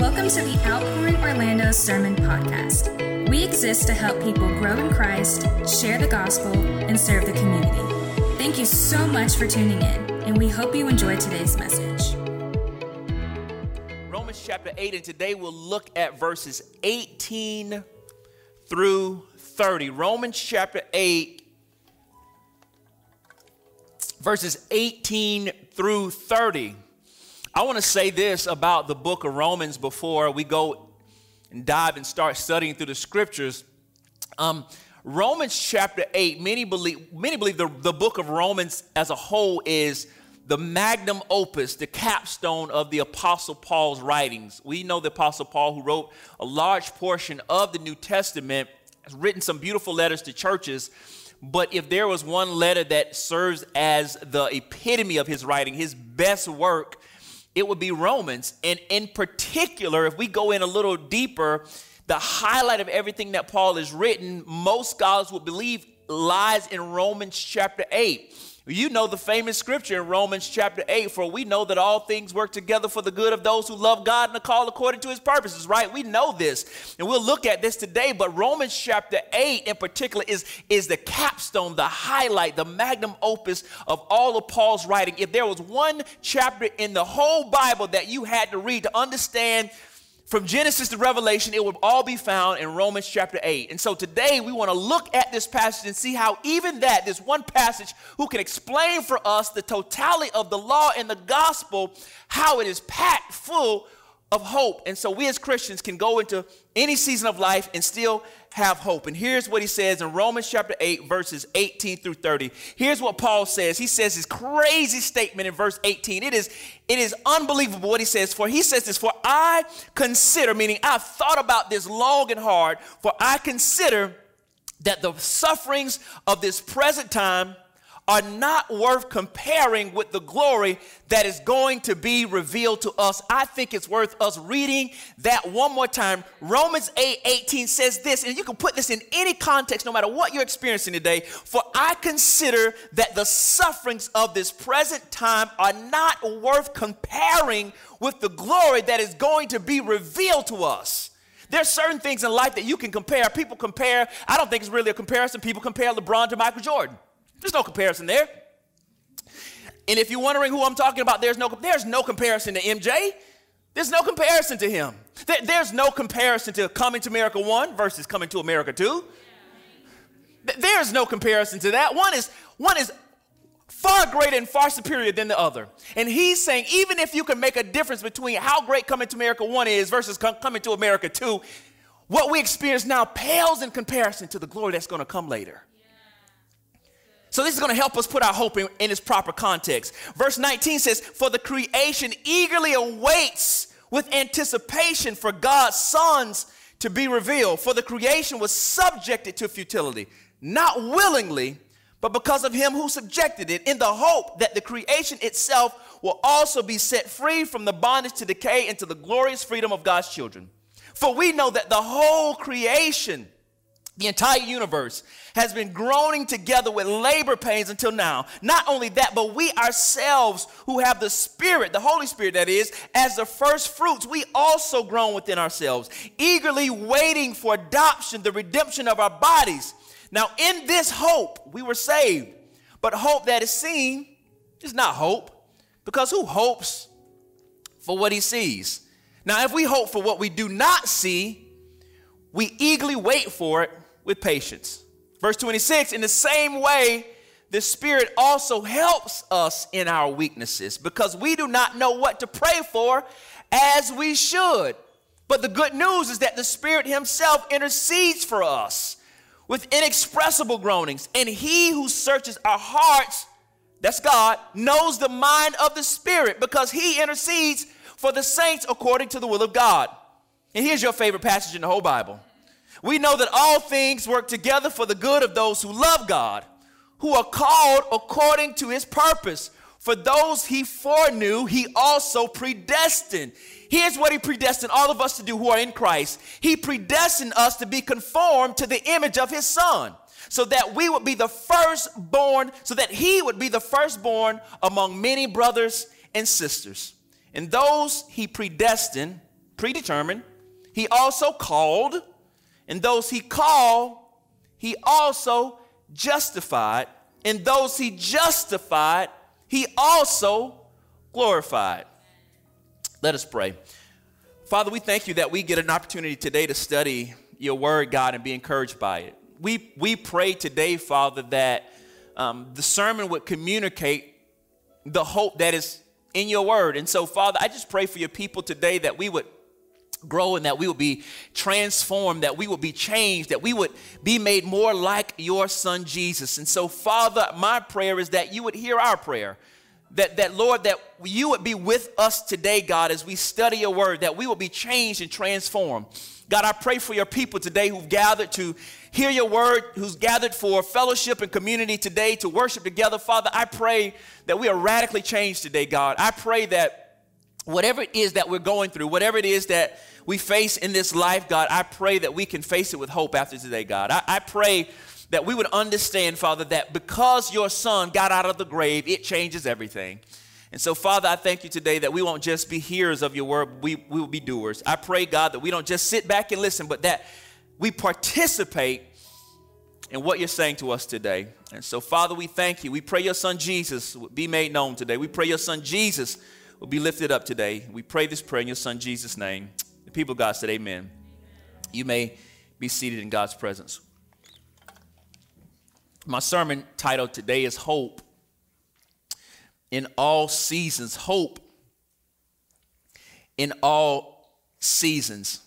Welcome to the Outpouring Orlando Sermon Podcast. We exist to help people grow in Christ, share the gospel, and serve the community. Thank you so much for tuning in, and we hope you enjoy today's message. Romans chapter 8, and today we'll look at verses 18 through 30. Romans chapter 8, verses 18 through 30. I want to say this about the book of Romans before we go and dive and start studying through the scriptures. Um, Romans chapter 8, many believe, many believe the, the book of Romans as a whole is the magnum opus, the capstone of the Apostle Paul's writings. We know the Apostle Paul, who wrote a large portion of the New Testament, has written some beautiful letters to churches. But if there was one letter that serves as the epitome of his writing, his best work, it would be Romans. And in particular, if we go in a little deeper, the highlight of everything that Paul has written, most scholars would believe lies in Romans chapter 8. You know the famous scripture in Romans chapter 8 for we know that all things work together for the good of those who love God and are called according to his purposes, right? We know this. And we'll look at this today, but Romans chapter 8 in particular is, is the capstone, the highlight, the magnum opus of all of Paul's writing. If there was one chapter in the whole Bible that you had to read to understand from Genesis to Revelation, it will all be found in Romans chapter 8. And so today we want to look at this passage and see how even that, this one passage, who can explain for us the totality of the law and the gospel, how it is packed full of hope. And so we as Christians can go into any season of life and still have hope. And here's what he says in Romans chapter 8, verses 18 through 30. Here's what Paul says. He says his crazy statement in verse 18. It is, it is unbelievable what he says. For he says this, for I consider, meaning I've thought about this long and hard, for I consider that the sufferings of this present time are not worth comparing with the glory that is going to be revealed to us. I think it's worth us reading that one more time. Romans 8 18 says this, and you can put this in any context, no matter what you're experiencing today. For I consider that the sufferings of this present time are not worth comparing with the glory that is going to be revealed to us. There's certain things in life that you can compare. People compare, I don't think it's really a comparison. People compare LeBron to Michael Jordan. There's no comparison there. And if you're wondering who I'm talking about, there's no, there's no comparison to MJ. There's no comparison to him. There, there's no comparison to Coming to America 1 versus Coming to America 2. There's no comparison to that. One is, one is far greater and far superior than the other. And he's saying, even if you can make a difference between how great Coming to America 1 is versus Coming to America 2, what we experience now pales in comparison to the glory that's going to come later. So this is going to help us put our hope in, in its proper context. Verse 19 says, For the creation eagerly awaits with anticipation for God's sons to be revealed. For the creation was subjected to futility, not willingly, but because of him who subjected it, in the hope that the creation itself will also be set free from the bondage to decay into the glorious freedom of God's children. For we know that the whole creation the entire universe has been groaning together with labor pains until now. Not only that, but we ourselves who have the Spirit, the Holy Spirit that is, as the first fruits, we also groan within ourselves, eagerly waiting for adoption, the redemption of our bodies. Now, in this hope, we were saved. But hope that is seen is not hope, because who hopes for what he sees? Now, if we hope for what we do not see, we eagerly wait for it with patience. Verse 26 In the same way, the Spirit also helps us in our weaknesses because we do not know what to pray for as we should. But the good news is that the Spirit Himself intercedes for us with inexpressible groanings. And He who searches our hearts, that's God, knows the mind of the Spirit because He intercedes for the saints according to the will of God. And here's your favorite passage in the whole Bible we know that all things work together for the good of those who love God, who are called according to his purpose. For those he foreknew, he also predestined. Here's what he predestined all of us to do who are in Christ. He predestined us to be conformed to the image of his son, so that we would be the firstborn, so that he would be the firstborn among many brothers and sisters. And those he predestined, predetermined, he also called, and those he called, he also justified, and those he justified, he also glorified. Let us pray. Father, we thank you that we get an opportunity today to study your word, God, and be encouraged by it. We, we pray today, Father, that um, the sermon would communicate the hope that is in your word. And so, Father, I just pray for your people today that we would grow and that we would be transformed, that we would be changed, that we would be made more like your son Jesus. And so, Father, my prayer is that you would hear our prayer. That, that Lord, that you would be with us today, God, as we study your word, that we will be changed and transformed. God, I pray for your people today who've gathered to hear your word, who's gathered for fellowship and community today to worship together. Father, I pray that we are radically changed today, God. I pray that whatever it is that we're going through, whatever it is that we face in this life, God, I pray that we can face it with hope after today, God. I, I pray that we would understand, Father, that because your son got out of the grave, it changes everything. And so, Father, I thank you today that we won't just be hearers of your word, we, we will be doers. I pray, God, that we don't just sit back and listen, but that we participate in what you're saying to us today. And so, Father, we thank you. We pray your son Jesus be made known today. We pray your son Jesus will be lifted up today. We pray this prayer in your son Jesus' name. The people of God said, Amen. You may be seated in God's presence. My sermon title today is Hope in all seasons, hope in all seasons.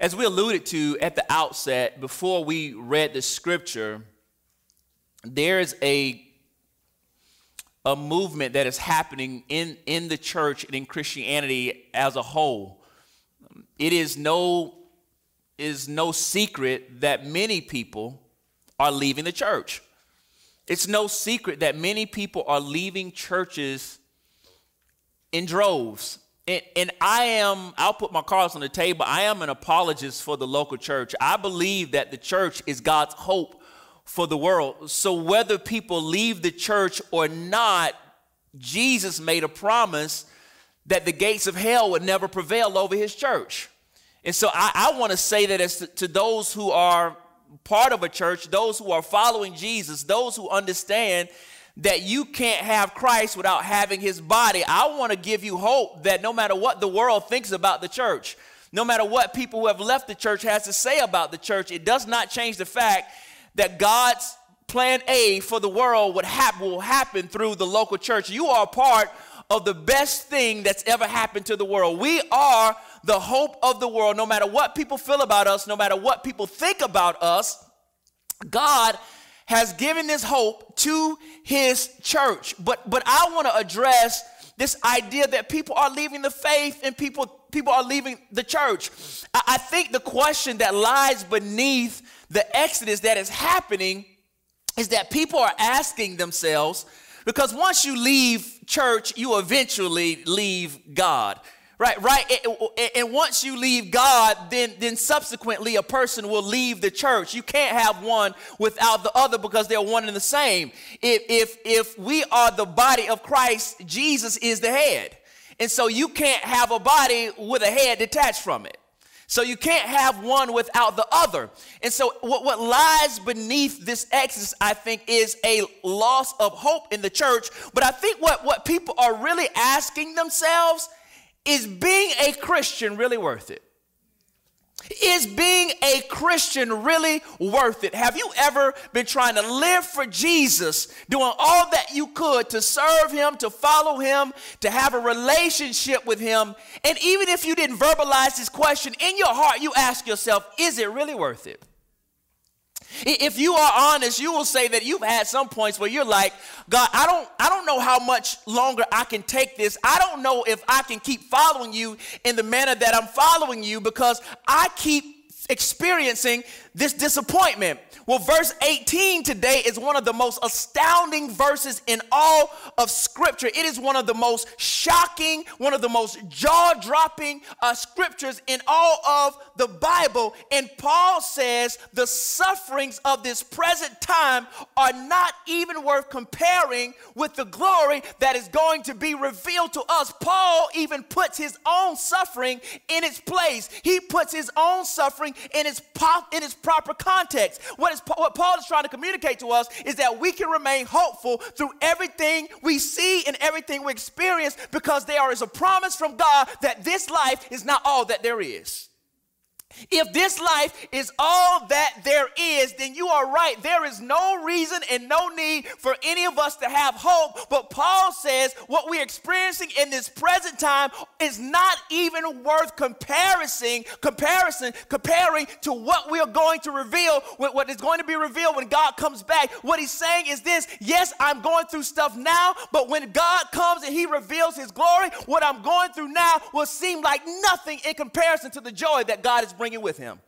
As we alluded to at the outset, before we read the scripture, there's a, a movement that is happening in, in the church and in Christianity as a whole. It is no, is no secret that many people are leaving the church. It's no secret that many people are leaving churches in droves. And, and, I am, I'll put my cards on the table. I am an apologist for the local church. I believe that the church is God's hope for the world. So whether people leave the church or not, Jesus made a promise that the gates of hell would never prevail over his church. And so I, I want to say that as to, to those who are part of a church, those who are following Jesus, those who understand that you can't have Christ without having his body. I want to give you hope that no matter what the world thinks about the church, no matter what people who have left the church has to say about the church, it does not change the fact that God's plan A for the world would hap- will happen through the local church. You are part of the best thing that's ever happened to the world. We are the hope of the world. No matter what people feel about us, no matter what people think about us, God has given this hope to his church. But but I want to address this idea that people are leaving the faith and people people are leaving the church. I, I think the question that lies beneath the exodus that is happening is that people are asking themselves because once you leave church, you eventually leave God. Right, right. And once you leave God, then, then subsequently a person will leave the church. You can't have one without the other because they're one and the same. If, if, if we are the body of Christ, Jesus is the head. And so you can't have a body with a head detached from it. So you can't have one without the other. And so what, what lies beneath this exodus, I think, is a loss of hope in the church. But I think what, what people are really asking themselves is being a Christian really worth it? Is being a Christian really worth it? Have you ever been trying to live for Jesus, doing all that you could to serve Him, to follow Him, to have a relationship with Him? And even if you didn't verbalize this question, in your heart, you ask yourself, is it really worth it? If you are honest, you will say that you've had some points where you're like, God, I don't I don't know how much longer I can take this. I don't know if I can keep following you in the manner that I'm following you because I keep experiencing this disappointment. Well, verse 18 today is one of the most astounding verses in all of Scripture. It is one of the most shocking, one of the most jaw dropping uh, scriptures in all of the Bible. And Paul says the sufferings of this present time are not even worth comparing with the glory that is going to be revealed to us. Paul even puts his own suffering in its place, he puts his own suffering in its, in its proper context. What, is, what Paul is trying to communicate to us is that we can remain hopeful through everything we see and everything we experience because there is a promise from God that this life is not all that there is. If this life is all that there is, then you are right. There is no reason and no need for any of us to have hope. But Paul says what we're experiencing in this present time is not even worth comparison, comparison, comparing to what we are going to reveal, what is going to be revealed when God comes back. What he's saying is this yes, I'm going through stuff now, but when God comes and he reveals his glory, what I'm going through now will seem like nothing in comparison to the joy that God is bringing with him.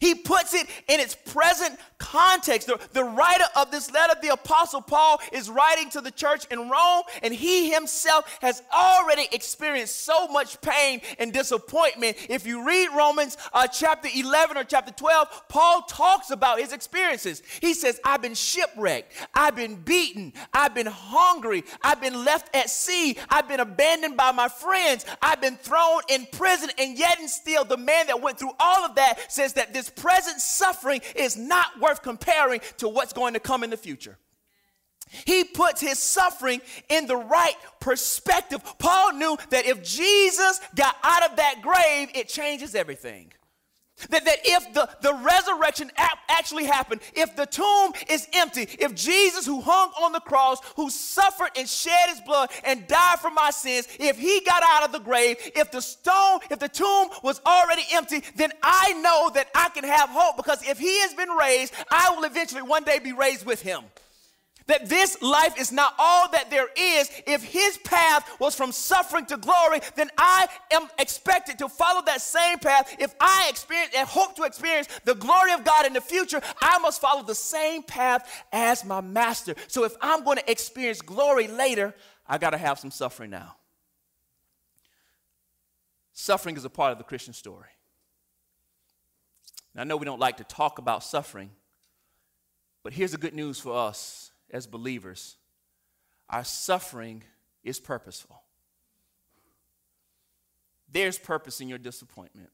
He puts it in its present context. The, the writer of this letter, the Apostle Paul, is writing to the church in Rome, and he himself has already experienced so much pain and disappointment. If you read Romans uh, chapter 11 or chapter 12, Paul talks about his experiences. He says, I've been shipwrecked, I've been beaten, I've been hungry, I've been left at sea, I've been abandoned by my friends, I've been thrown in prison, and yet and still, the man that went through all of that says that this present suffering is not worth comparing to what's going to come in the future. He puts his suffering in the right perspective. Paul knew that if Jesus got out of that grave, it changes everything. That, that if the, the resurrection actually happened, if the tomb is empty, if Jesus, who hung on the cross, who suffered and shed his blood and died for my sins, if he got out of the grave, if the stone, if the tomb was already empty, then I know that I can have hope because if he has been raised, I will eventually one day be raised with him. That this life is not all that there is. If his path was from suffering to glory, then I am expected to follow that same path. If I experience and hope to experience the glory of God in the future, I must follow the same path as my master. So if I'm going to experience glory later, I got to have some suffering now. Suffering is a part of the Christian story. Now, I know we don't like to talk about suffering, but here's the good news for us as believers, our suffering is purposeful. There's purpose in your disappointment.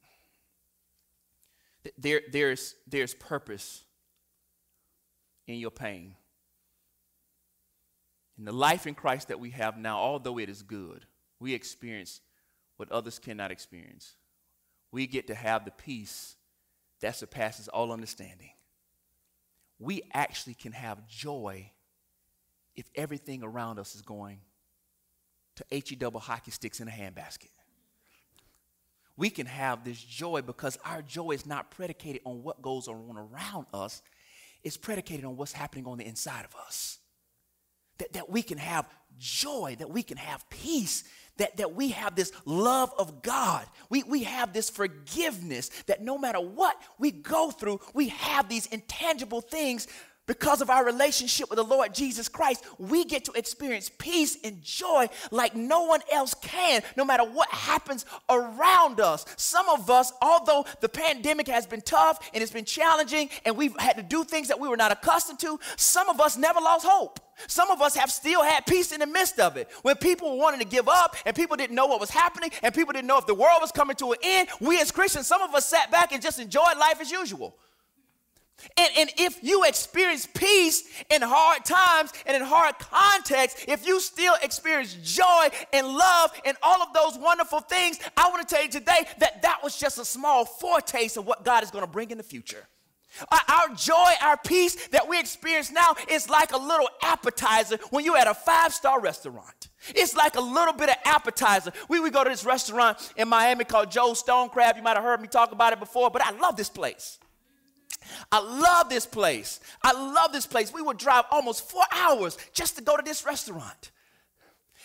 There, there's, there's purpose in your pain. In the life in Christ that we have now, although it is good, we experience what others cannot experience. We get to have the peace that surpasses all understanding. We actually can have joy if everything around us is going to HE double hockey sticks in a handbasket. We can have this joy because our joy is not predicated on what goes on around us, it's predicated on what's happening on the inside of us. That, that we can have joy, that we can have peace, that, that we have this love of God. We, we have this forgiveness that no matter what we go through, we have these intangible things because of our relationship with the Lord Jesus Christ, we get to experience peace and joy like no one else can, no matter what happens around us. Some of us, although the pandemic has been tough and it's been challenging and we've had to do things that we were not accustomed to, some of us never lost hope. Some of us have still had peace in the midst of it. When people wanted to give up and people didn't know what was happening and people didn't know if the world was coming to an end, we as Christians, some of us sat back and just enjoyed life as usual. And, and if you experience peace in hard times and in hard contexts, if you still experience joy and love and all of those wonderful things, I want to tell you today that that was just a small foretaste of what God is going to bring in the future. Our, joy, our peace that we experience now is like a little appetizer when you're at a five star restaurant. It's like a little bit of appetizer. We would go to this restaurant in Miami called Joe's Stone Crab. You might have heard me talk about it before, but I love this place. I love this place. I love this place. We would drive almost four hours just to go to this restaurant.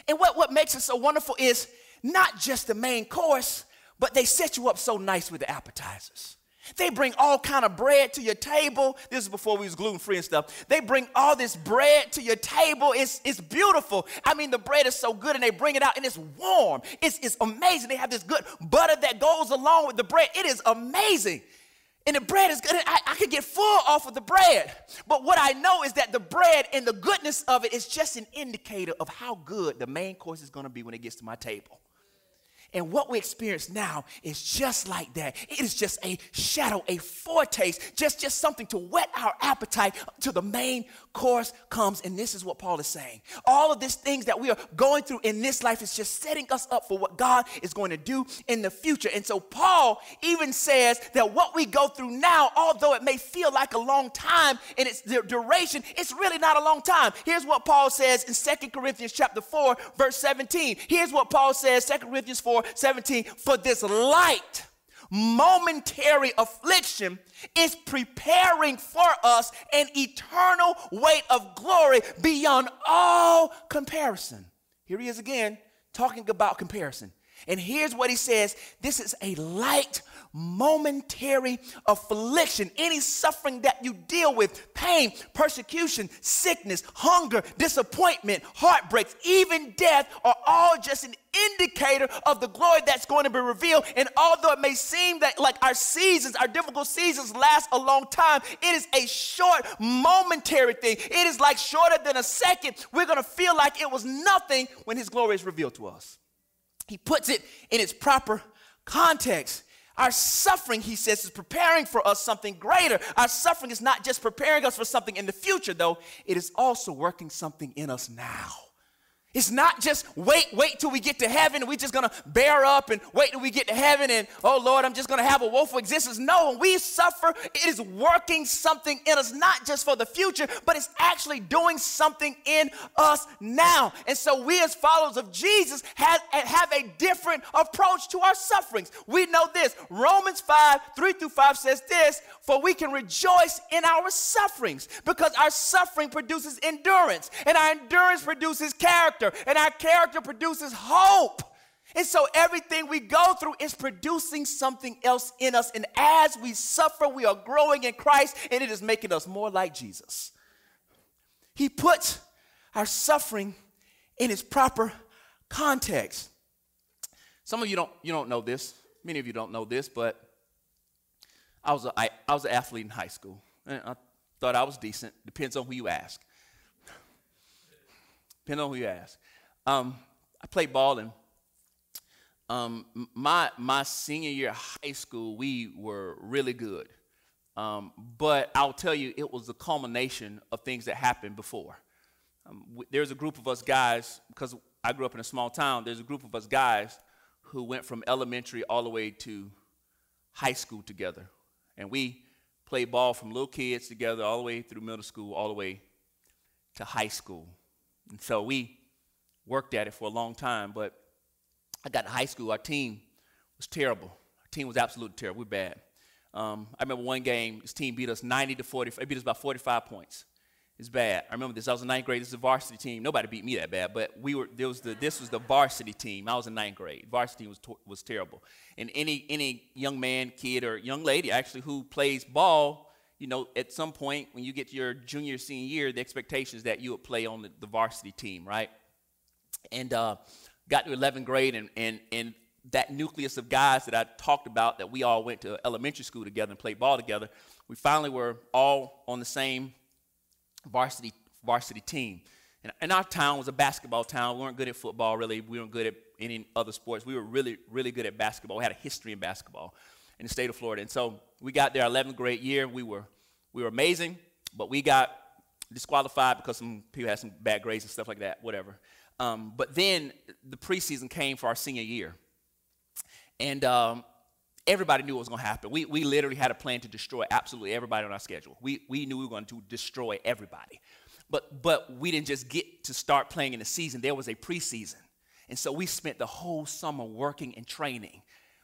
And what, what makes it so wonderful is not just the main course, but they set you up so nice with the appetizers. They bring all kind of bread to your table. This is before we was gluten free and stuff. They bring all this bread to your table. It's, it's beautiful. I mean, the bread is so good, and they bring it out, and it's warm. It's, it's amazing. They have this good butter that goes along with the bread. It is amazing. And the bread is good. I, I could get full off of the bread. But what I know is that the bread and the goodness of it is just an indicator of how good the main course is going to be when it gets to my table. And what we experience now is just like that. It is just a shadow, a foretaste, just, just something to whet our appetite to the main course comes. And this is what Paul is saying. All of these things that we are going through in this life is just setting us up for what God is going to do in the future. And so Paul even says that what we go through now, although it may feel like a long time in its duration, it's really not a long time. Here's what Paul says in Second Corinthians chapter 4, verse 17. Here's what Paul says, Second Corinthians 4, 17, for this light, momentary affliction is preparing for us an eternal weight of glory beyond all comparison. Here he is again talking about comparison. And here's what he says this is a light, momentary affliction. Any suffering that you deal with, pain, persecution, sickness, hunger, disappointment, heartbreaks, even death, are all just an indicator of the glory that's going to be revealed. And although it may seem that like our seasons, our difficult seasons last a long time, it is a short, momentary thing. It is like shorter than a second. We're going to feel like it was nothing when his glory is revealed to us. He puts it in its proper context. Our suffering, he says, is preparing for us something greater. Our suffering is not just preparing us for something in the future, though, it is also working something in us now. It's not just wait, wait till we get to heaven we're just gonna bear up and wait till we get to heaven and oh Lord, I'm just gonna have a woeful existence. No, when we suffer, it is working something in us, not just for the future, but it's actually doing something in us now. And so we as followers of Jesus have, have a different approach to our sufferings. We know this. Romans 5, 3 through 5 says this, for we can rejoice in our sufferings because our suffering produces endurance and our endurance produces character character, and our character produces hope. And so everything we go through is producing something else in us. And as we suffer, we are growing in Christ, and it is making us more like Jesus. He puts our suffering in its proper context. Some of you don't, you don't know this. Many of you don't know this, but I was, a, I, I was an athlete in high school. I thought I was decent. Depends on who you ask. Depending on who you ask. Um, I played ball, and um, my my senior year of high school, we were really good. Um, but I'll tell you, it was the culmination of things that happened before. Um, there's a group of us guys, because I grew up in a small town, there's a group of us guys who went from elementary all the way to high school together. And we played ball from little kids together all the way through middle school, all the way to high school. And so we worked at it for a long time, but I got to high school, our team was terrible. Our team was absolutely terrible. We're bad. Um, I remember one game, this team beat us 90 to 40, it beat us by 45 points. It's bad. I remember this. I was in ninth grade. This is a varsity team. Nobody beat me that bad, but we were. There was the. This was the varsity team. I was in ninth grade. Varsity was was terrible. And any any young man, kid, or young lady actually who plays ball you know, at some point when you get to your junior, senior year, the expectation is that you would play on the, the varsity team, right? And uh, got to 11th grade, and, and, and that nucleus of guys that I talked about that we all went to elementary school together and played ball together, we finally were all on the same varsity, varsity team. And, and our town was a basketball town. We weren't good at football, really. We weren't good at any other sports. We were really, really good at basketball. We had a history in basketball in the state of Florida. And so we got there 11th grade year. We were, we were amazing, but we got disqualified because some people had some bad grades and stuff like that, whatever. Um, but then the preseason came for our senior year. And um, everybody knew what was going to happen. We, we literally had a plan to destroy absolutely everybody on our schedule. We, we knew we were going to destroy everybody. But, but we didn't just get to start playing in the season, there was a preseason. And so we spent the whole summer working and training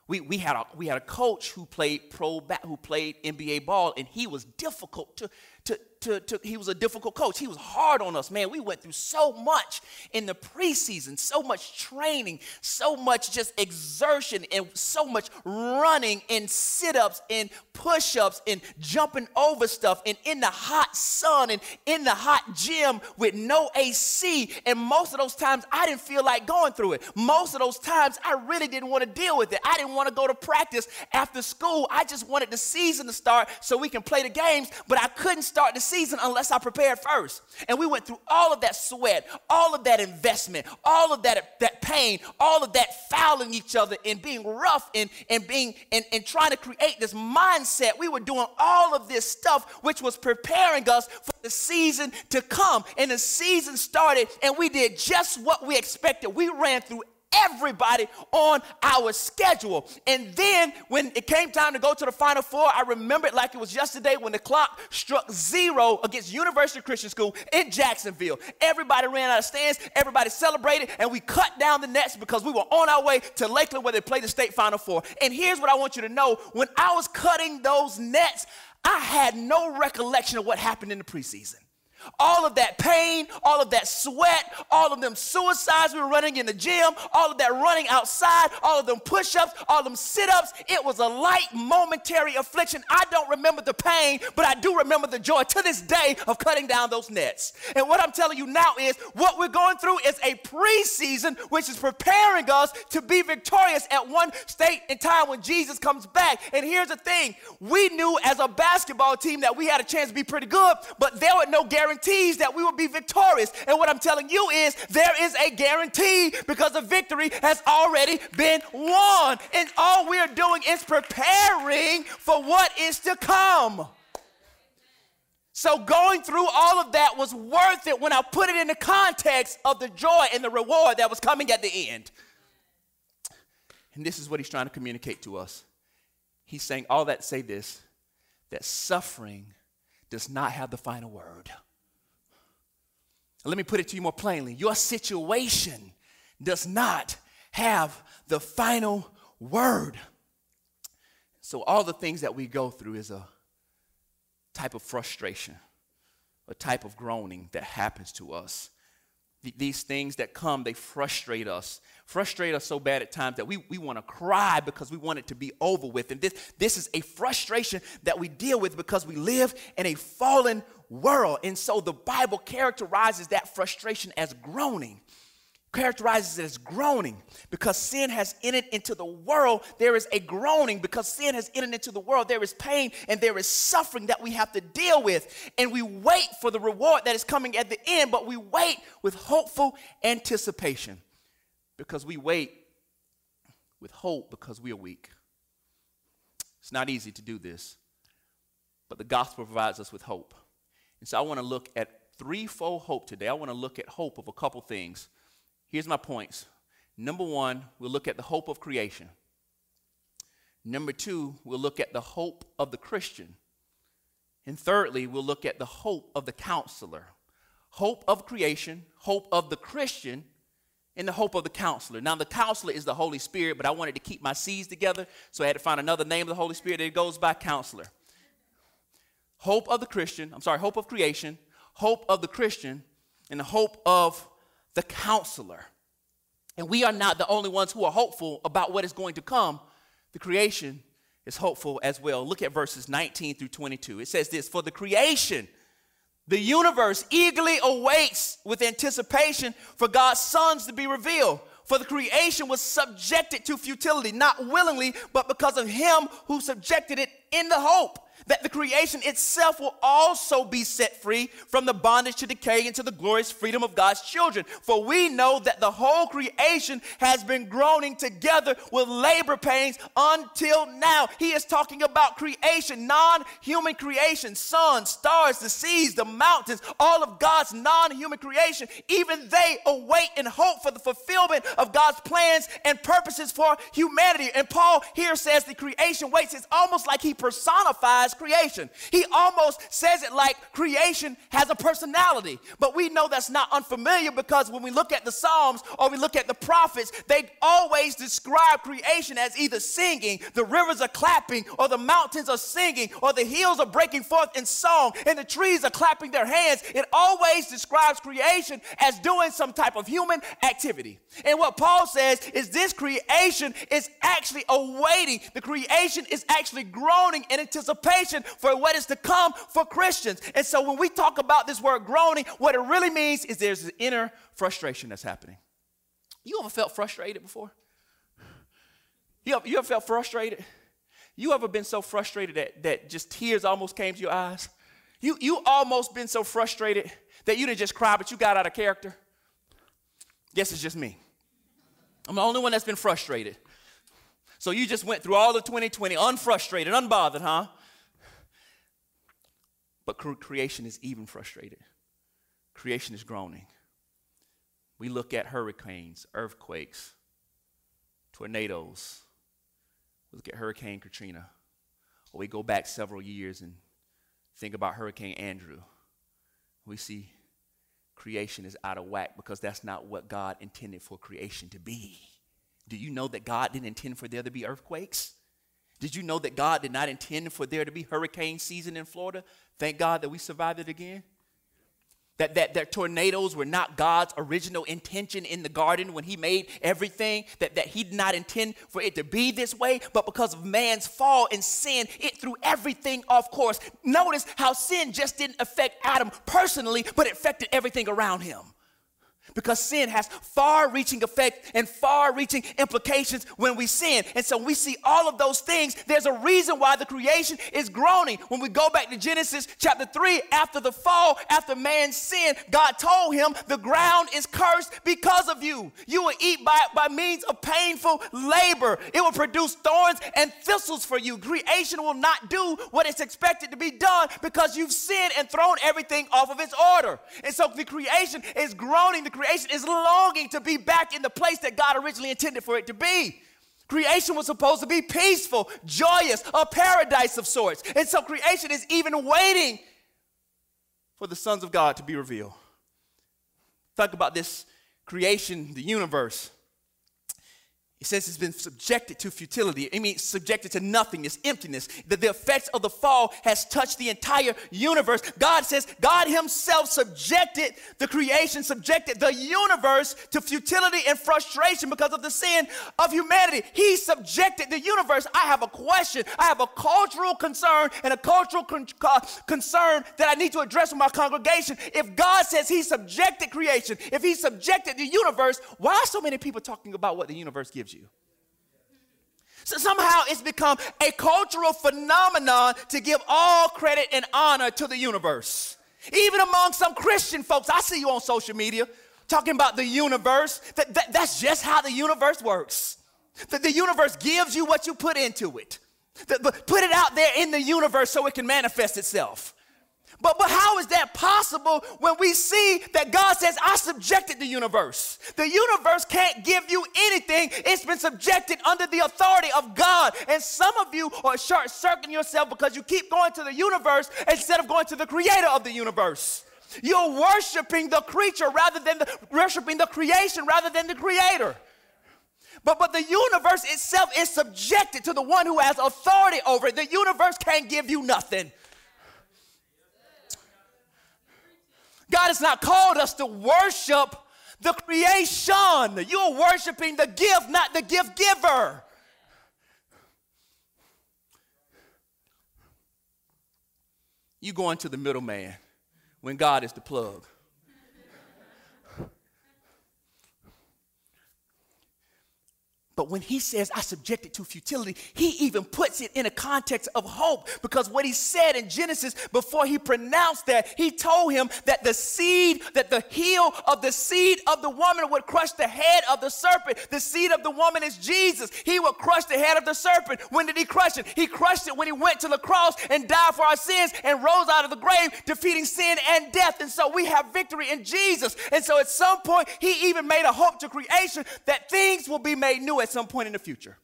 we, we, had a, we had a coach who played pro who played NBA ball, and he was difficult to, to, to, to, he was a difficult coach. He was hard on us, man. We went through so much in the preseason, so much training, so much just exertion, and so much running and sit ups and push ups and jumping over stuff, and in the hot sun and in the hot gym with no AC. And most of those times, I didn't feel like going through it. Most of those times, I really didn't want to deal with it. I didn't want to go to practice after school. I just wanted the season to start so we can play the games, but I couldn't start the season unless I prepared first. And we went through all of that sweat, all of that investment, all of that, that pain, all of that fouling each other and being rough and, and being and, and trying to create this mindset. We were doing all of this stuff which was preparing us for the season to come. And the season started, and we did just what we expected. We ran through everybody on our schedule. And then when it came time to go to the Final Four, I remember it like it was yesterday when the clock struck zero against University Christian School in Jacksonville. Everybody ran out of stands, everybody celebrated, and we cut down the nets because we were on our way to Lakeland where they played the state Final Four. And here's what I want you to know when I was cutting those nets, I had no recollection of what happened in the preseason. All of that pain, all of that sweat, all of them suicides we were running in the gym, all of that running outside, all of them push ups, all of them sit ups. It was a light, momentary affliction. I don't remember the pain, but I do remember the joy to this day of cutting down those nets. And what I'm telling you now is what we're going through is a preseason, which is preparing us to be victorious at one state in time when Jesus comes back. And here's the thing we knew as a basketball team that we had a chance to be pretty good, but there were no guarantees guarantees that we will be victorious. And what I'm telling you is there is a guarantee because the victory has already been won. And all we're doing is preparing for what is to come. So, going through all of that was worth it when I put it in the context of the joy and the reward that was coming at the end. And this is what he's trying to communicate to us. He's saying all that say this that suffering does not have the final word. Let me put it to you more plainly. Your situation does not have the final word. So, all the things that we go through is a type of frustration, a type of groaning that happens to us. These things that come, they frustrate us, frustrate us so bad at times that we, we want to cry because we want it to be over with. And this, this is a frustration that we deal with because we live in a fallen world. And so the Bible characterizes that frustration as groaning. Characterizes it as groaning because sin has entered into the world. There is a groaning because sin has entered into the world. There is pain and there is suffering that we have to deal with. And we wait for the reward that is coming at the end, but we wait with hopeful anticipation because we wait with hope because we are weak. It's not easy to do this, but the gospel provides us with hope. And so I want to look at threefold hope today. I want to look at hope of a couple things. Here's my points. Number one, we'll look at the hope of creation. Number two, we'll look at the hope of the Christian. And thirdly, we'll look at the hope of the counselor. Hope of creation, hope of the Christian, and the hope of the counselor. Now, the counselor is the Holy Spirit, but I wanted to keep my C's together, so I had to find another name of the Holy Spirit that goes by counselor hope of the Christian, I'm sorry, hope of creation, hope of the Christian, and the hope of the counselor. And we are not the only ones who are hopeful about what is going to come. The creation is hopeful as well. Look at verses 19 through 22. It says this For the creation, the universe eagerly awaits with anticipation for God's sons to be revealed. For the creation was subjected to futility, not willingly, but because of him who subjected it in the hope that the creation itself will also be set free from the bondage to decay into the glorious freedom of God's children. For we know that the whole creation has been groaning together with labor pains until now. He is talking about creation, non human creation, sun, stars, the seas, the mountains, all of God's non human creation. Even they await and hope for the fulfillment of God's plans and purposes for humanity. And Paul here says the creation waits. It's almost like he personifies creation. He almost says it like creation has a personality. But we know that's not unfamiliar because when we look at the Psalms or we look at the prophets, they always describe creation as either singing, the rivers are clapping, or the mountains are singing, or the hills are breaking forth in song, and the trees are clapping their hands. It always describes creation as doing some type of human activity. And what Paul says is this creation is actually awaiting, the creation is actually groaning in anticipation for what is to come for Christians. And so when we talk about this word groaning, what it really means is there's an inner frustration that's happening. You ever felt frustrated before? You ever, you ever felt frustrated? You ever been so frustrated that, that just tears almost came to your eyes? You, you almost been so frustrated that you didn't just cry, but you got out of character? Guess it's just me. I'm the only one that's been frustrated. So you just went through all of 2020 unfrustrated, unbothered, huh? But creation is even frustrated. Creation is groaning. We look at hurricanes, earthquakes, tornadoes. We look at Hurricane Katrina. Or we go back several years and think about Hurricane Andrew. We see creation is out of whack because that's not what God intended for creation to be. Do you know that God didn't intend for there to be earthquakes? Did you know that God did not intend for there to be hurricane season in Florida? Thank God that we survived it again. That, that, that tornadoes were not God's original intention in the garden when He made everything, that, that He did not intend for it to be this way, but because of man's fall and sin, it threw everything off course. Notice how sin just didn't affect Adam personally, but it affected everything around him because sin has far reaching effect and far reaching implications when we sin. And so we see all of those things. There's a reason why the creation is groaning. When we go back to Genesis chapter 3, after the fall, after man's sin, God told him, The ground is cursed because of you. You will eat by, by means of painful labor, it will produce thorns and thistles for you. Creation will not do what it's expected to be done because you've sinned and thrown everything off of its order. And so the creation is groaning. The creation is longing to be back in the place that God originally intended for it to be. Creation was supposed to be peaceful, joyous, a paradise of sorts. And so creation is even waiting for the sons of God to be revealed. Think about this creation, the universe. He says it's been subjected to futility. It means subjected to nothingness, emptiness. That the effects of the fall has touched the entire universe. God says God Himself subjected the creation, subjected the universe to futility and frustration because of the sin of humanity. He subjected the universe. I have a question. I have a cultural concern and a cultural con- concern that I need to address with my congregation. If God says He subjected creation, if He subjected the universe, why are so many people talking about what the universe gives? You. So somehow it's become a cultural phenomenon to give all credit and honor to the universe. Even among some Christian folks, I see you on social media talking about the universe. That, that that's just how the universe works. That the universe gives you what you put into it. That, put it out there in the universe so it can manifest itself. But, but how is that possible when we see that God says, I subjected the universe? The universe can't give you anything, it's been subjected under the authority of God. And some of you are short circuiting yourself because you keep going to the universe instead of going to the creator of the universe. You're worshiping the creature rather than the, worshiping the creation rather than the creator. But, but the universe itself is subjected to the one who has authority over it. The universe can't give you nothing. God has not called us to worship the creation. You're worshiping the gift, not the gift giver. You go into the middleman when God is the plug. But when he says, I subject it to futility, he even puts it in a context of hope because what he said in Genesis before he pronounced that, he told him that the seed, that the heel of the seed of the woman would crush the head of the serpent. The seed of the woman is Jesus. He would crush the head of the serpent. When did he crush it? He crushed it when he went to the cross and died for our sins and rose out of the grave, defeating sin and death. And so we have victory in Jesus. And so at some point, he even made a hope to creation that things will be made new at some point in the future.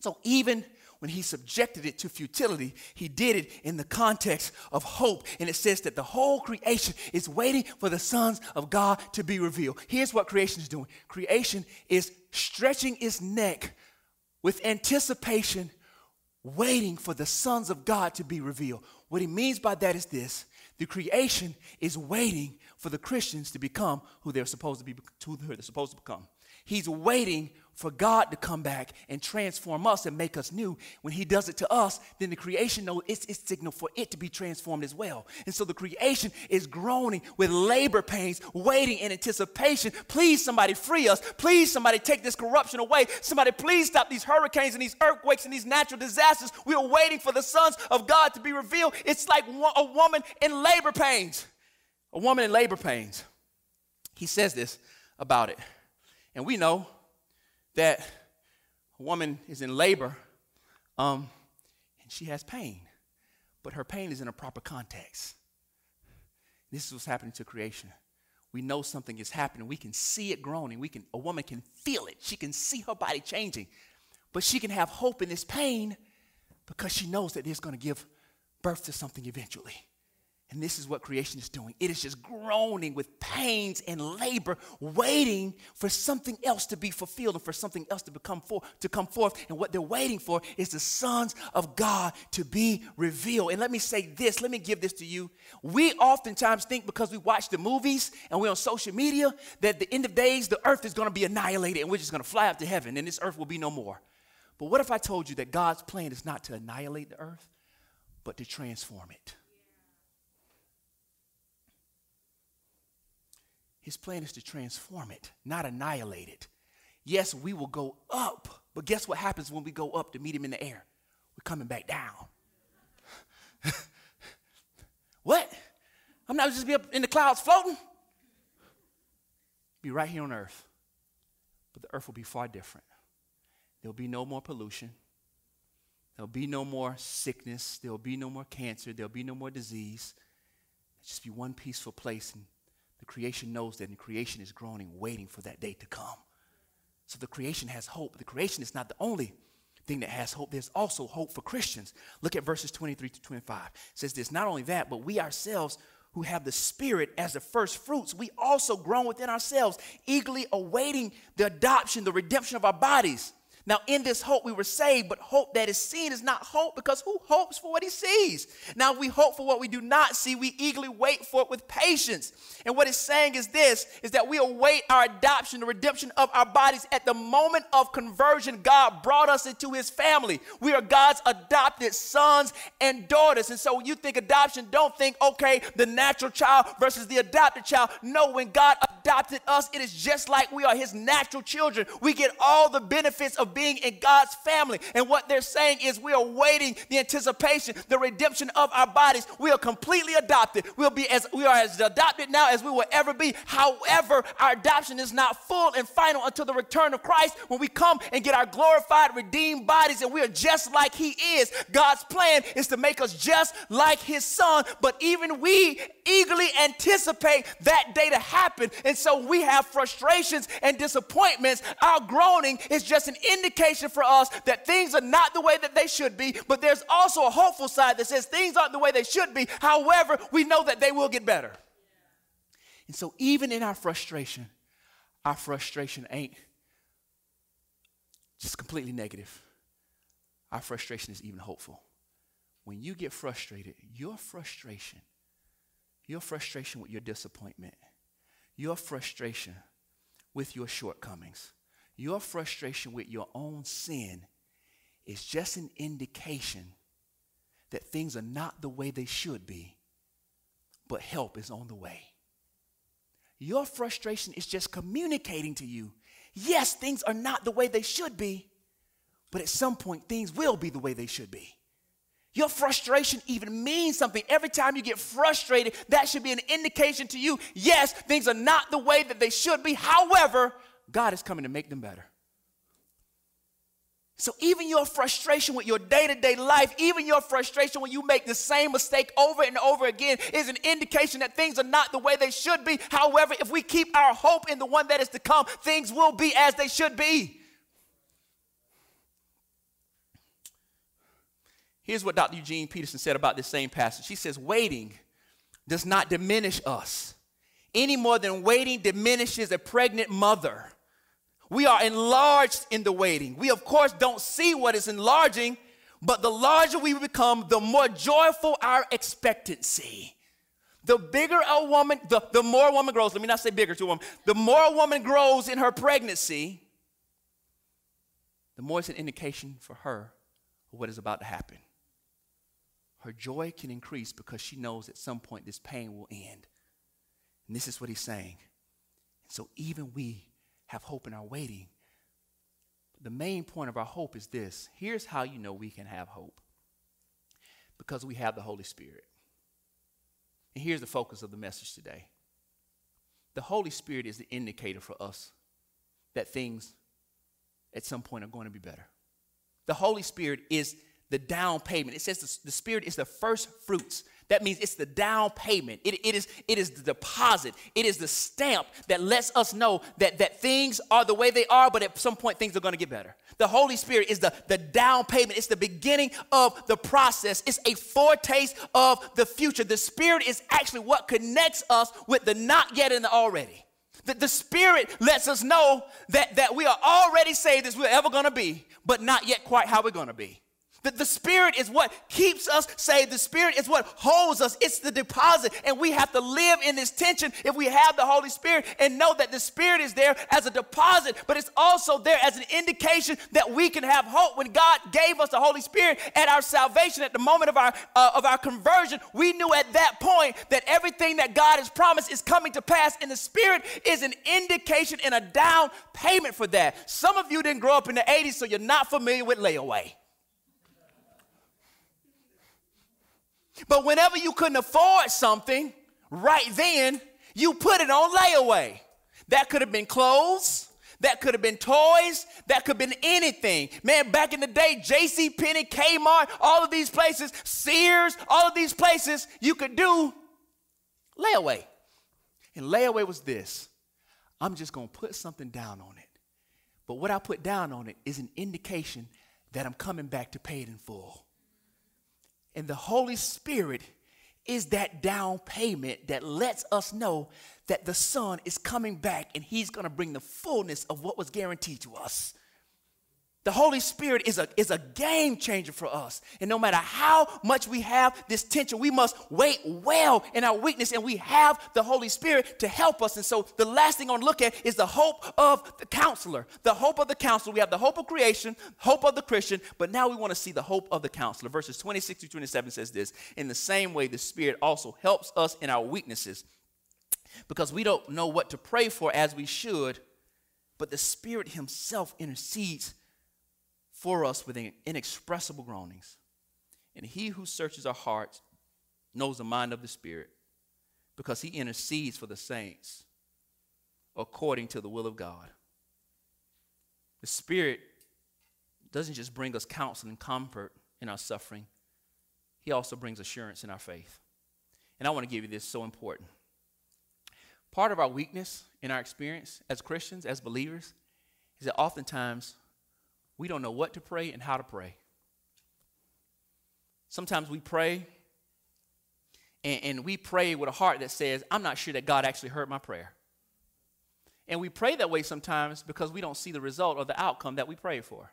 So even when he subjected it to futility, he did it in the context of hope. And it says that the whole creation is waiting for the sons of God to be revealed. Here's what creation is doing creation is stretching its neck with anticipation, waiting for the sons of God to be revealed. What he means by that is this the creation is waiting for the Christians to become who they're supposed to be, to who they're supposed to become. He's waiting for God to come back and transform us and make us new. When He does it to us, then the creation knows it's, it's signal for it to be transformed as well. And so the creation is groaning with labor pains, waiting in anticipation. Please, somebody free us. Please, somebody take this corruption away. Somebody, please stop these hurricanes and these earthquakes and these natural disasters. We are waiting for the sons of God to be revealed. It's like a woman in labor pains. A woman in labor pains. He says this about it. And we know that a woman is in labor um, and she has pain, but her pain is in a proper context. This is what's happening to creation. We know something is happening. We can see it groaning. We can, a woman can feel it. She can see her body changing. But she can have hope in this pain because she knows that it's going to give birth to something eventually. And this is what creation is doing. It is just groaning with pains and labor, waiting for something else to be fulfilled and for something else to become for, to come forth. And what they're waiting for is the sons of God to be revealed. And let me say this, let me give this to you. We oftentimes think because we watch the movies and we're on social media that the end of days, the earth is going to be annihilated and we're just going to fly up to heaven and this earth will be no more. But what if I told you that God's plan is not to annihilate the earth, but to transform it? His plan is to transform it, not annihilate it. Yes, we will go up, but guess what happens when we go up to meet him in the air? We're coming back down. what? I'm not just be up in the clouds floating. Be right here on earth. But the earth will be far different. There'll be no more pollution. There'll be no more sickness. There'll be no more cancer. There'll be no more disease. It'll just be one peaceful place and the creation knows that, and creation is groaning, waiting for that day to come. So the creation has hope. The creation is not the only thing that has hope. There's also hope for Christians. Look at verses 23 to 25. It says this not only that, but we ourselves who have the Spirit as the first fruits, we also groan within ourselves, eagerly awaiting the adoption, the redemption of our bodies. Now, in this hope we were saved, but hope that is seen is not hope because who hopes for what he sees? Now, we hope for what we do not see. We eagerly wait for it with patience. And what it's saying is this is that we await our adoption, the redemption of our bodies. At the moment of conversion, God brought us into his family. We are God's adopted sons and daughters. And so, when you think adoption, don't think, okay, the natural child versus the adopted child. No, when God adopted us, it is just like we are his natural children. We get all the benefits of being in God's family. And what they're saying is we are waiting the anticipation, the redemption of our bodies. We are completely adopted. We'll be as we are as adopted now as we will ever be. However, our adoption is not full and final until the return of Christ when we come and get our glorified, redeemed bodies and we are just like he is. God's plan is to make us just like his son, but even we eagerly anticipate that day to happen. And so we have frustrations and disappointments. Our groaning is just an indication indication for us that things are not the way that they should be, but there's also a hopeful side that says things aren't the way they should be. However, we know that they will get better. And so, even in our frustration, our frustration ain't just completely negative. Our frustration is even hopeful. When you get frustrated, your frustration, your frustration with your disappointment, your frustration with your shortcomings, your frustration with your own sin is just an indication that things are not the way they should be, but help is on the way. Your frustration is just communicating to you yes, things are not the way they should be, but at some point things will be the way they should be. Your frustration even means something. Every time you get frustrated, that should be an indication to you yes, things are not the way that they should be. However, God is coming to make them better. So, even your frustration with your day to day life, even your frustration when you make the same mistake over and over again, is an indication that things are not the way they should be. However, if we keep our hope in the one that is to come, things will be as they should be. Here's what Dr. Eugene Peterson said about this same passage. She says, Waiting does not diminish us any more than waiting diminishes a pregnant mother. We are enlarged in the waiting. We, of course, don't see what is enlarging, but the larger we become, the more joyful our expectancy. The bigger a woman, the, the more a woman grows, let me not say bigger to a woman, the more a woman grows in her pregnancy, the more it's an indication for her of what is about to happen. Her joy can increase because she knows at some point this pain will end. And this is what he's saying. And so even we have hope in our waiting. The main point of our hope is this. Here's how you know we can have hope. Because we have the Holy Spirit. And here's the focus of the message today. The Holy Spirit is the indicator for us that things at some point are going to be better. The Holy Spirit is the down payment. It says the, the Spirit is the first fruits that means it's the down payment. It, it, is, it is the deposit. It is the stamp that lets us know that, that things are the way they are, but at some point things are going to get better. The Holy Spirit is the, the down payment. It's the beginning of the process. It's a foretaste of the future. The Spirit is actually what connects us with the not yet and the already. The, the Spirit lets us know that, that we are already saved as we're ever going to be, but not yet quite how we're going to be. The, the Spirit is what keeps us saved. The Spirit is what holds us. It's the deposit. And we have to live in this tension if we have the Holy Spirit and know that the Spirit is there as a deposit, but it's also there as an indication that we can have hope. When God gave us the Holy Spirit at our salvation, at the moment of our, uh, of our conversion, we knew at that point that everything that God has promised is coming to pass. And the Spirit is an indication and a down payment for that. Some of you didn't grow up in the 80s, so you're not familiar with layaway. But whenever you couldn't afford something right then, you put it on layaway. That could have been clothes. That could have been toys. That could have been anything. Man, back in the day, J.C. Penney, Kmart, all of these places, Sears, all of these places, you could do layaway. And layaway was this I'm just going to put something down on it. But what I put down on it is an indication that I'm coming back to pay it in full. And the Holy Spirit is that down payment that lets us know that the Son is coming back and He's going to bring the fullness of what was guaranteed to us. The Holy Spirit is a, is a game changer for us. And no matter how much we have this tension, we must wait well in our weakness, and we have the Holy Spirit to help us. And so the last thing I want to look at is the hope of the counselor. The hope of the counselor. We have the hope of creation, hope of the Christian, but now we want to see the hope of the counselor. Verses 26 to 27 says this In the same way, the Spirit also helps us in our weaknesses because we don't know what to pray for as we should, but the Spirit Himself intercedes for us with inexpressible groanings. And he who searches our hearts knows the mind of the Spirit because he intercedes for the saints according to the will of God. The Spirit doesn't just bring us counsel and comfort in our suffering, He also brings assurance in our faith. And I want to give you this so important. Part of our weakness in our experience as Christians, as believers, is that oftentimes we don't know what to pray and how to pray. Sometimes we pray and, and, we pray with a heart that says, I'm not sure that God actually heard my prayer. And we pray that way sometimes because we don't see the result or the outcome that we pray for.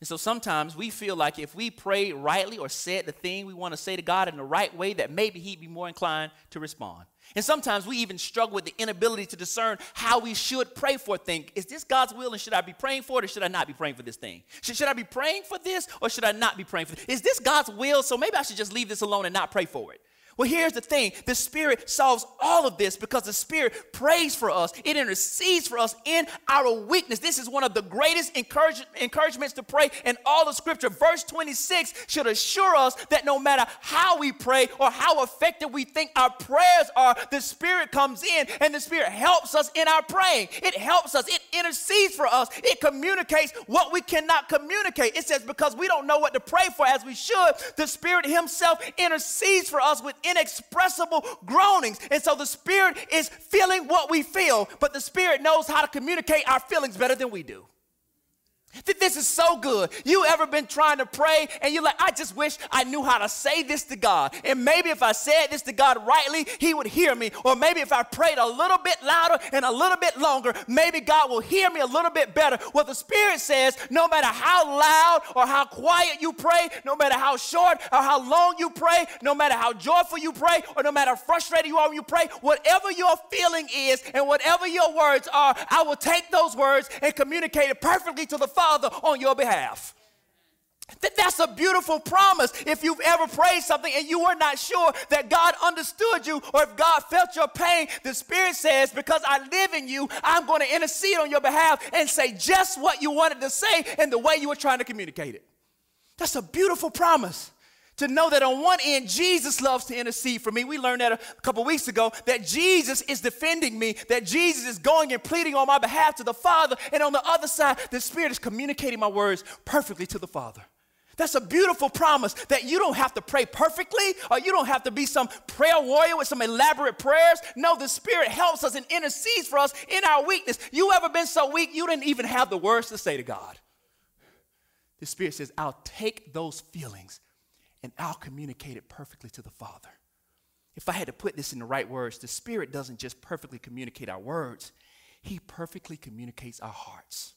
And so sometimes we feel like if we prayed rightly or said the thing we want to say to God in the right way, that maybe He'd be more inclined to respond. And sometimes we even struggle with the inability to discern how we should pray for a thing. Is this God's will and should I be praying for it or should I not be praying for this thing? Should, should I be praying for this or should I not be praying for it? Is this God's will? So maybe I should just leave this alone and not pray for it. Well, here's the thing the Spirit solves all of this because the Spirit prays for us, it intercedes for us in our weakness. This is one of the greatest encourage, encouragements to pray in all of Scripture. Verse 26 should assure us that no matter how we pray or how effective we think our prayers are, the Spirit comes in and the Spirit helps us in our praying. It helps us, it intercedes for us, it communicates what we cannot communicate. It says, because we don't know what to pray for as we should, the Spirit Himself intercedes for us with inexpressible groanings. And so the Spirit is feeling what we feel, but the Spirit knows how to communicate our feelings better than we do. This is so good. You ever been trying to pray and you're like, I just wish I knew how to say this to God. And maybe if I said this to God rightly, He would hear me. Or maybe if I prayed a little bit louder and a little bit longer, maybe God will hear me a little bit better. What the Spirit says, no matter how loud or how quiet you pray, no matter how short or how long you pray, no matter how joyful you pray, or no matter how frustrated you are when you pray, whatever your feeling is and whatever your words are, I will take those words and communicate it perfectly to the Father on your behalf. That that's a beautiful promise. If you've ever prayed something and you were not sure that God understood you or if God felt your pain, the Spirit says, Because I live in you, I'm going to intercede on your behalf and say just what you wanted to say and the way you were trying to communicate it. That's a beautiful promise to know that on one end, Jesus loves to intercede for me. We learned that a couple weeks ago that Jesus is defending me, that Jesus is going and pleading on my behalf to the Father. And on the other side, the Spirit is communicating my words perfectly to the Father. That's a beautiful promise that you don't have to pray perfectly or you don't have to be some prayer warrior with some elaborate prayers. No, the Spirit helps us and intercedes for us in our weakness. You ever been so weak you didn't even have the words to say to God? The Spirit says, I'll take those feelings and I'll communicate it perfectly to the Father. If I had to put this in the right words, the Spirit doesn't just perfectly communicate our words, He perfectly communicates our hearts.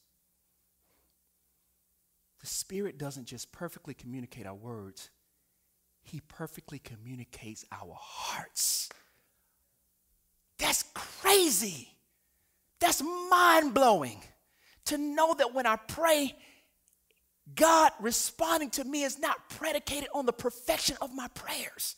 The Spirit doesn't just perfectly communicate our words, He perfectly communicates our hearts. That's crazy. That's mind blowing to know that when I pray, God responding to me is not predicated on the perfection of my prayers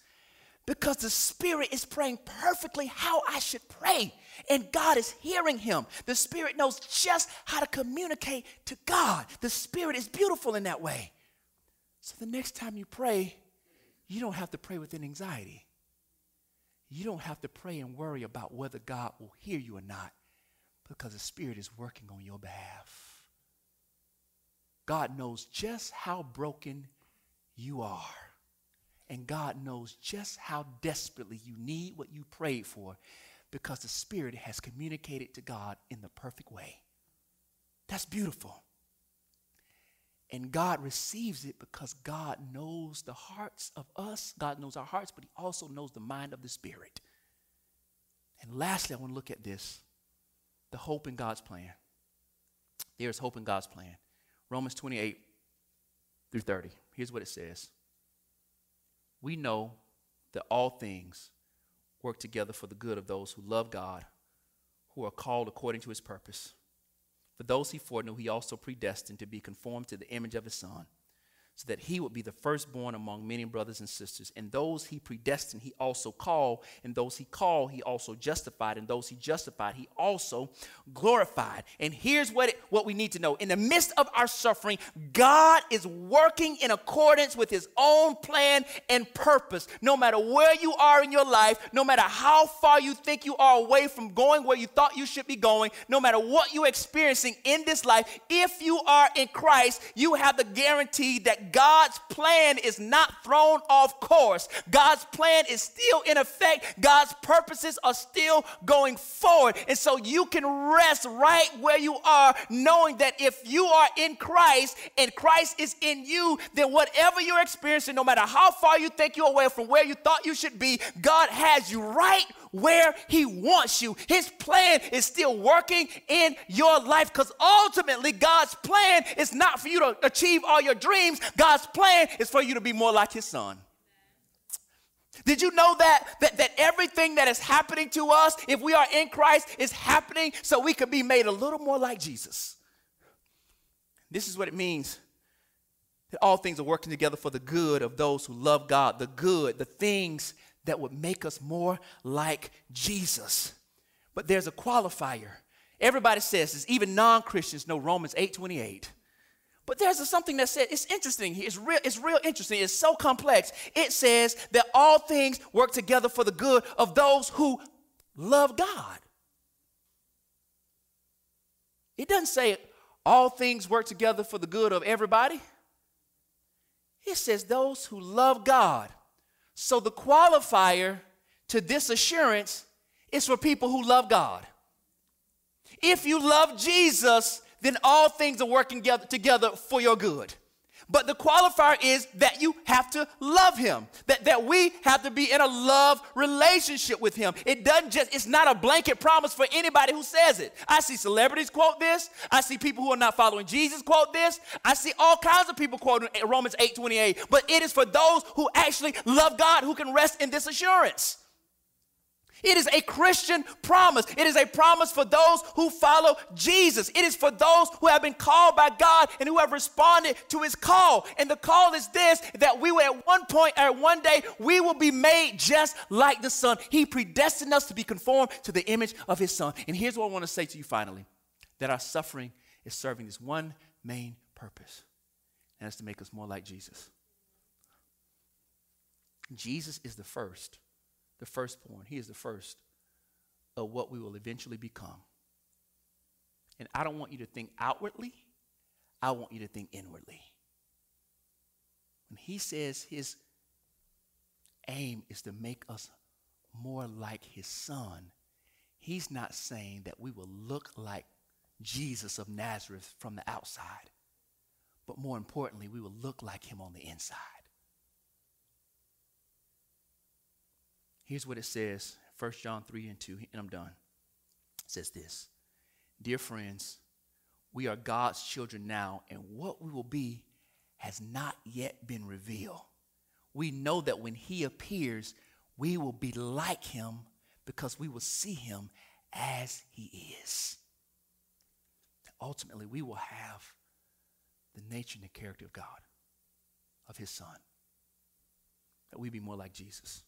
because the Spirit is praying perfectly how I should pray, and God is hearing him. The Spirit knows just how to communicate to God. The Spirit is beautiful in that way. So the next time you pray, you don't have to pray with an anxiety. You don't have to pray and worry about whether God will hear you or not because the Spirit is working on your behalf. God knows just how broken you are. And God knows just how desperately you need what you prayed for because the Spirit has communicated to God in the perfect way. That's beautiful. And God receives it because God knows the hearts of us. God knows our hearts, but He also knows the mind of the Spirit. And lastly, I want to look at this the hope in God's plan. There's hope in God's plan. Romans 28 through 30. Here's what it says We know that all things work together for the good of those who love God, who are called according to his purpose. For those he foreknew, he also predestined to be conformed to the image of his Son so that he would be the firstborn among many brothers and sisters. And those he predestined, he also called. And those he called, he also justified. And those he justified, he also glorified. And here's what, it, what we need to know in the midst of our suffering, God is working in accordance with his own plan and purpose. No matter where you are in your life, no matter how far you think you are away from going where you thought you should be going, no matter what you're experiencing in this life, if you are in Christ, you have the guarantee that God's plan is not thrown off course. God's plan is still in effect. God's purposes are still going forward. And so you can rest right where you are, knowing that if you are in Christ and Christ is in you, then whatever you're experiencing, no matter how far you think you're away from where you thought you should be, God has you right where He wants you. His plan is still working in your life because ultimately God's plan is not for you to achieve all your dreams. God's plan is for you to be more like His Son. Did you know that, that that everything that is happening to us, if we are in Christ, is happening so we can be made a little more like Jesus? This is what it means that all things are working together for the good of those who love God, the good, the things that would make us more like Jesus. But there's a qualifier. Everybody says this, even non-Christians know Romans 8:28. But there's a, something that says it's interesting. It's real, it's real interesting. It's so complex. It says that all things work together for the good of those who love God. It doesn't say all things work together for the good of everybody. It says those who love God. So the qualifier to this assurance is for people who love God. If you love Jesus, then all things are working together, for your good. But the qualifier is that you have to love him, that, that we have to be in a love relationship with him. It doesn't just, it's not a blanket promise for anybody who says it. I see celebrities quote this. I see people who are not following Jesus quote this. I see all kinds of people quoting Romans 8 28. But it is for those who actually love God who can rest in this assurance. It is a Christian promise. It is a promise for those who follow Jesus. It is for those who have been called by God and who have responded to his call. And the call is this that we will at one point or one day we will be made just like the Son. He predestined us to be conformed to the image of his Son. And here's what I want to say to you finally that our suffering is serving this one main purpose, and that's to make us more like Jesus. Jesus is the first the firstborn. He is the first of what we will eventually become. And I don't want you to think outwardly, I want you to think inwardly. When he says his aim is to make us more like his son, he's not saying that we will look like Jesus of Nazareth from the outside, but more importantly, we will look like him on the inside. Here's what it says 1 John 3 and 2, and I'm done. It says this Dear friends, we are God's children now, and what we will be has not yet been revealed. We know that when He appears, we will be like Him because we will see Him as He is. Ultimately, we will have the nature and the character of God, of His Son, that we be more like Jesus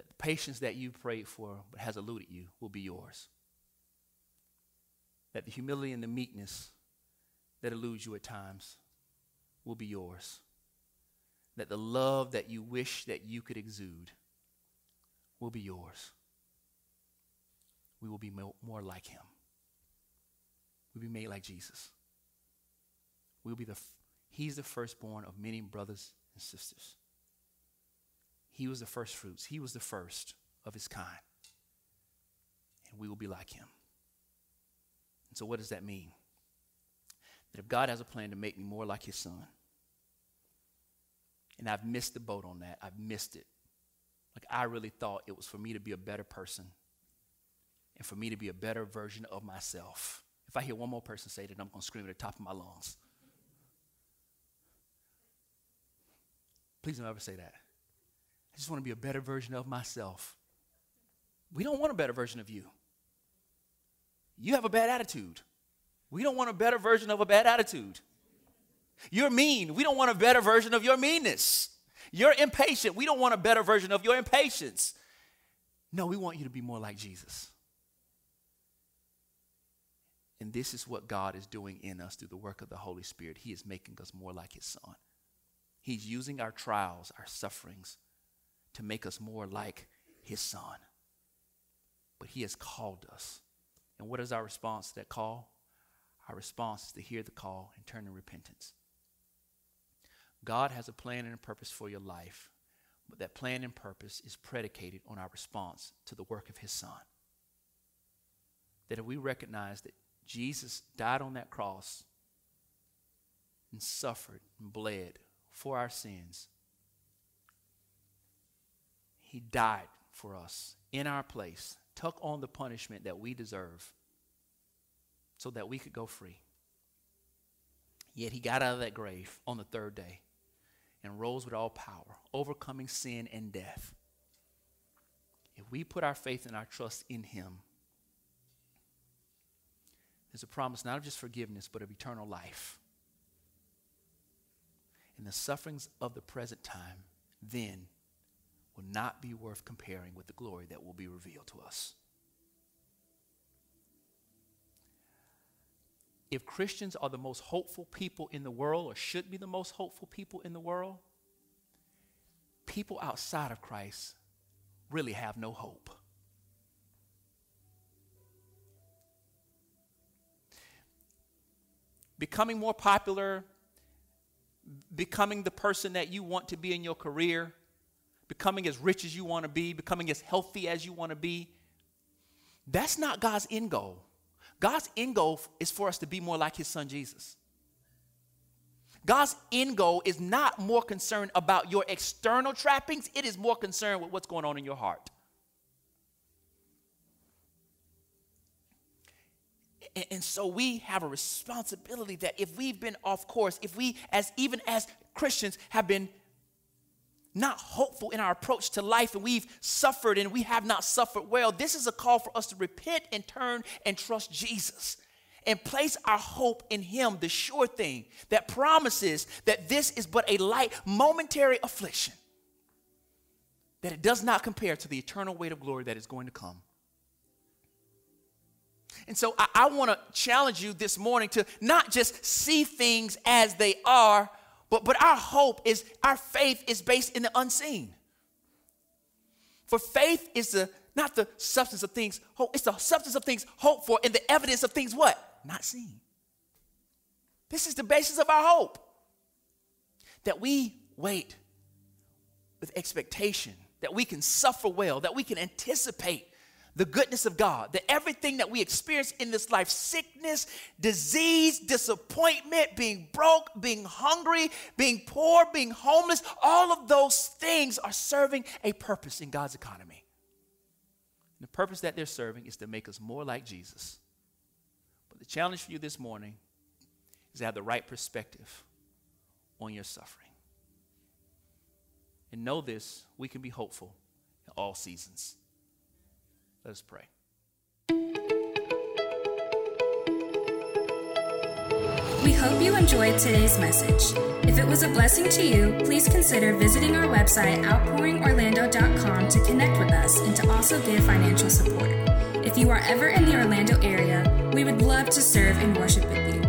that the patience that you prayed for but has eluded you will be yours. That the humility and the meekness that eludes you at times will be yours. That the love that you wish that you could exude will be yours. We will be more like him. We'll be made like Jesus. We'll be the, he's the firstborn of many brothers and sisters. He was the first fruits, He was the first of His kind. And we will be like Him. And so, what does that mean? That if God has a plan to make me more like His Son, and I've missed the boat on that, I've missed it. Like, I really thought it was for me to be a better person and for me to be a better version of myself. If I hear one more person say that, I'm going to scream at the top of my lungs. Please don't ever say that. I just want to be a better version of myself. We don't want a better version of you. You have a bad attitude. We don't want a better version of a bad attitude. You're mean. We don't want a better version of your meanness. You're impatient. We don't want a better version of your impatience. No, we want you to be more like Jesus. And this is what God is doing in us through the work of the Holy Spirit. He is making us more like His Son. He's using our trials, our sufferings, to make us more like his son. But he has called us. And what is our response to that call? Our response is to hear the call and turn in repentance. God has a plan and a purpose for your life, but that plan and purpose is predicated on our response to the work of his son. That if we recognize that Jesus died on that cross and suffered and bled for our sins, he died for us in our place, took on the punishment that we deserve so that we could go free. Yet he got out of that grave on the third day and rose with all power, overcoming sin and death. If we put our faith and our trust in him, there's a promise not of just forgiveness, but of eternal life. In the sufferings of the present time, then will not be worth comparing with the glory that will be revealed to us. If Christians are the most hopeful people in the world, or should be the most hopeful people in the world, people outside of Christ really have no hope. Becoming more popular, becoming the person that you want to be in your career, becoming as rich as you want to be, becoming as healthy as you want to be. That's not God's end goal. God's end goal is for us to be more like his son Jesus. God's end goal is not more concerned about your external trappings, it is more concerned with what's going on in your heart. And, and, so we have a responsibility that if we've been off course, if we as even as Christians have been not hopeful in our approach to life and we've suffered and we have not suffered well, this is a call for us to repent and turn and trust Jesus and place our hope in Him, the sure thing that promises that this is but a light, momentary affliction, that it does not compare to the eternal weight of glory that is going to come. And so I, I want to challenge you this morning to not just see things as they are, but, but our hope is, our faith is based in the unseen. For faith is the not the substance of things hope, it's the substance of things hoped for and the evidence of things what? Not seen. This is the basis of our hope. That we wait with expectation, that we can suffer well, that we can anticipate the goodness of God, that everything that we experience in this life sickness, disease, disappointment, being broke, being hungry, being poor, being homeless all of those things are serving a purpose in God's economy. And the purpose that they're serving is to make us more like Jesus. But the challenge for you this morning is to have the right perspective on your suffering. And know this we can be hopeful in all seasons. Let us pray. We hope you enjoyed today's message. If it was a blessing to you, please consider visiting our website, outpouringorlando.com, to connect with us and to also give financial support. If you are ever in the Orlando area, we would love to serve and worship with you.